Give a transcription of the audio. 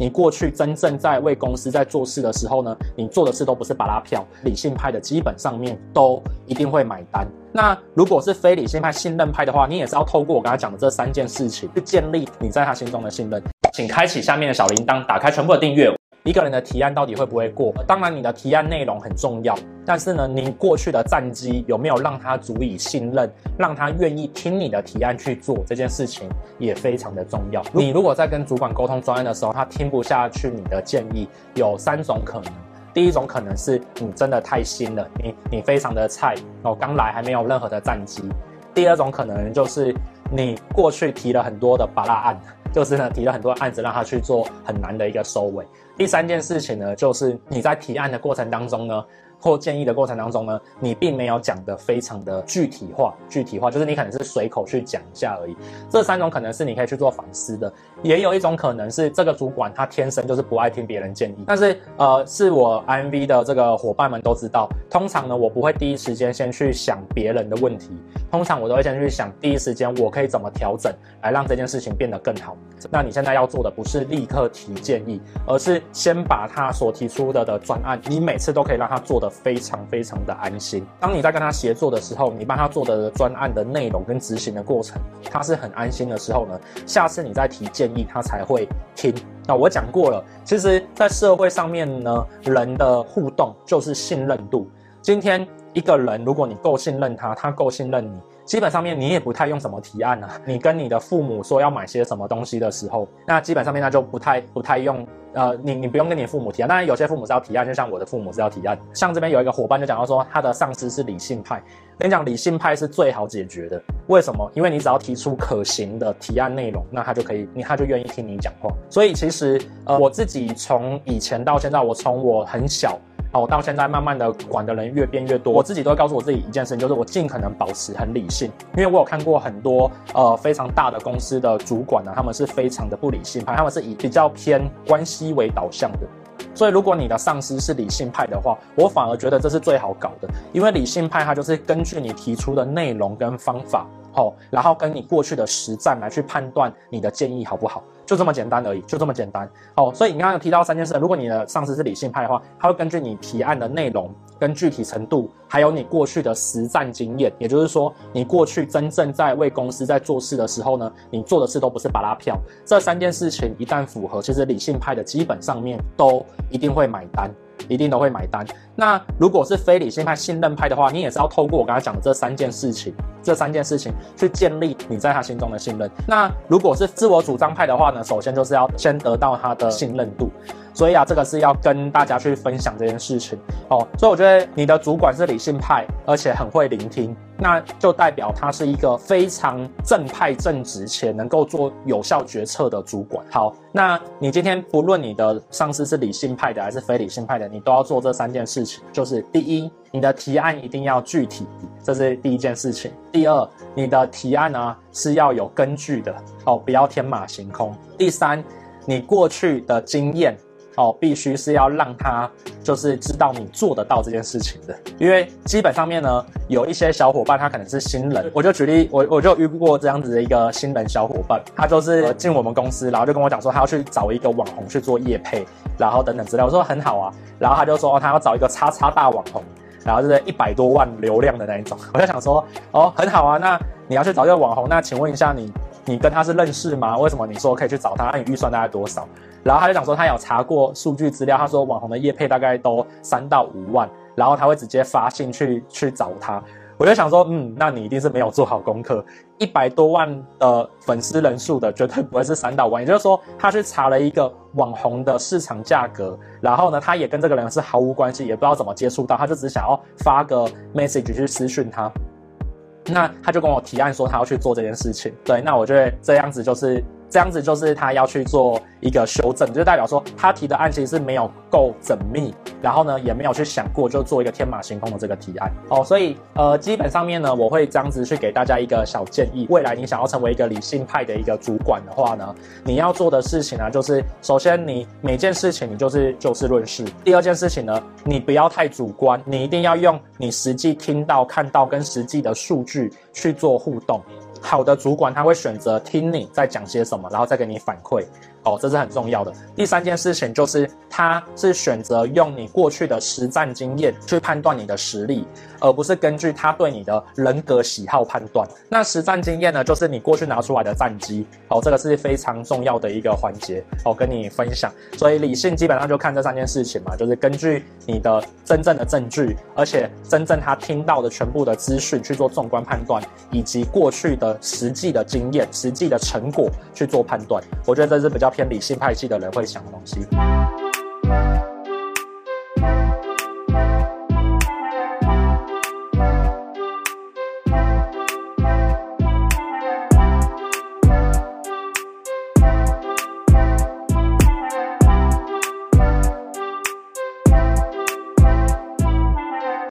你过去真正在为公司在做事的时候呢，你做的事都不是巴拉票。理性派的基本上面都一定会买单。那如果是非理性派、信任派的话，你也是要透过我刚才讲的这三件事情去建立你在他心中的信任。请开启下面的小铃铛，打开全部的订阅。一个人的提案到底会不会过？当然，你的提案内容很重要，但是呢，你过去的战绩有没有让他足以信任，让他愿意听你的提案去做这件事情，也非常的重要。你如果在跟主管沟通专案的时候，他听不下去你的建议，有三种可能。第一种可能是你真的太新了，你你非常的菜哦，刚来还没有任何的战绩。第二种可能就是你过去提了很多的巴拉案，就是呢提了很多案子让他去做很难的一个收尾。第三件事情呢，就是你在提案的过程当中呢，或建议的过程当中呢，你并没有讲的非常的具体化。具体化就是你可能是随口去讲一下而已。这三种可能是你可以去做反思的。也有一种可能是这个主管他天生就是不爱听别人建议。但是呃，是我 IMV 的这个伙伴们都知道，通常呢，我不会第一时间先去想别人的问题，通常我都会先去想第一时间我可以怎么调整来让这件事情变得更好。那你现在要做的不是立刻提建议，而是先把他所提出的的专案，你每次都可以让他做的非常非常的安心。当你在跟他协作的时候，你帮他做的专案的内容跟执行的过程，他是很安心的时候呢，下次你再提建议，他才会听。那我讲过了，其实在社会上面呢，人的互动就是信任度。今天一个人，如果你够信任他，他够信任你。基本上面你也不太用什么提案啊，你跟你的父母说要买些什么东西的时候，那基本上面那就不太不太用，呃，你你不用跟你父母提案。当然有些父母是要提案，就像我的父母是要提案。像这边有一个伙伴就讲到说，他的上司是理性派，跟你讲理性派是最好解决的。为什么？因为你只要提出可行的提案内容，那他就可以，你他就愿意听你讲话。所以其实呃，我自己从以前到现在，我从我很小。好，我到现在慢慢的管的人越变越多，我自己都会告诉我自己一件事情，就是我尽可能保持很理性，因为我有看过很多呃非常大的公司的主管呢，他们是非常的不理性派，他们是以比较偏关系为导向的，所以如果你的上司是理性派的话，我反而觉得这是最好搞的，因为理性派他就是根据你提出的内容跟方法。好，然后跟你过去的实战来去判断你的建议好不好，就这么简单而已，就这么简单。好，所以你刚刚提到三件事，如果你的上司是理性派的话，他会根据你提案的内容跟具体程度，还有你过去的实战经验，也就是说，你过去真正在为公司在做事的时候呢，你做的事都不是巴拉票。这三件事情一旦符合，其实理性派的基本上面都一定会买单。一定都会买单。那如果是非理性派、信任派的话，你也是要透过我刚才讲的这三件事情，这三件事情去建立你在他心中的信任。那如果是自我主张派的话呢，首先就是要先得到他的信任度。所以啊，这个是要跟大家去分享这件事情哦。所以我觉得你的主管是理性派，而且很会聆听，那就代表他是一个非常正派、正直且能够做有效决策的主管。好，那你今天不论你的上司是理性派的还是非理性派的，你都要做这三件事情。就是第一，你的提案一定要具体，这是第一件事情。第二，你的提案呢是要有根据的哦，不要天马行空。第三，你过去的经验。哦，必须是要让他就是知道你做得到这件事情的，因为基本上面呢，有一些小伙伴他可能是新人，我就举例，我我就遇过这样子的一个新人小伙伴，他就是进我们公司，然后就跟我讲说他要去找一个网红去做业配，然后等等之类，我说很好啊，然后他就说他要找一个叉叉大网红，然后就是一百多万流量的那一种，我就想说哦，很好啊，那你要去找这个网红，那请问一下你。你跟他是认识吗？为什么你说可以去找他？那你预算大概多少？然后他就讲说他有查过数据资料，他说网红的业配大概都三到五万，然后他会直接发信去去找他。我就想说，嗯，那你一定是没有做好功课。一百多万的粉丝人数的绝对不会是三到五万，也就是说他去查了一个网红的市场价格，然后呢，他也跟这个人是毫无关系，也不知道怎么接触到，他就只想要发个 message 去私讯他。那他就跟我提案说他要去做这件事情，对，那我觉得这样子就是。这样子就是他要去做一个修正，就代表说他提的案其实是没有够缜密，然后呢也没有去想过就做一个天马行空的这个提案哦，所以呃基本上面呢我会这样子去给大家一个小建议，未来你想要成为一个理性派的一个主管的话呢，你要做的事情呢就是首先你每件事情你就是就事论事，第二件事情呢你不要太主观，你一定要用你实际听到看到跟实际的数据去做互动。好的主管他会选择听你在讲些什么，然后再给你反馈。哦，这是很重要的。第三件事情就是，他是选择用你过去的实战经验去判断你的实力，而不是根据他对你的人格喜好判断。那实战经验呢，就是你过去拿出来的战绩。哦，这个是非常重要的一个环节，哦、跟你分享。所以理性基本上就看这三件事情嘛，就是根据你的真正的证据，而且真正他听到的全部的资讯去做纵观判断，以及过去的实际的经验、实际的成果去做判断。我觉得这是比较偏理性派系的人会想的东西。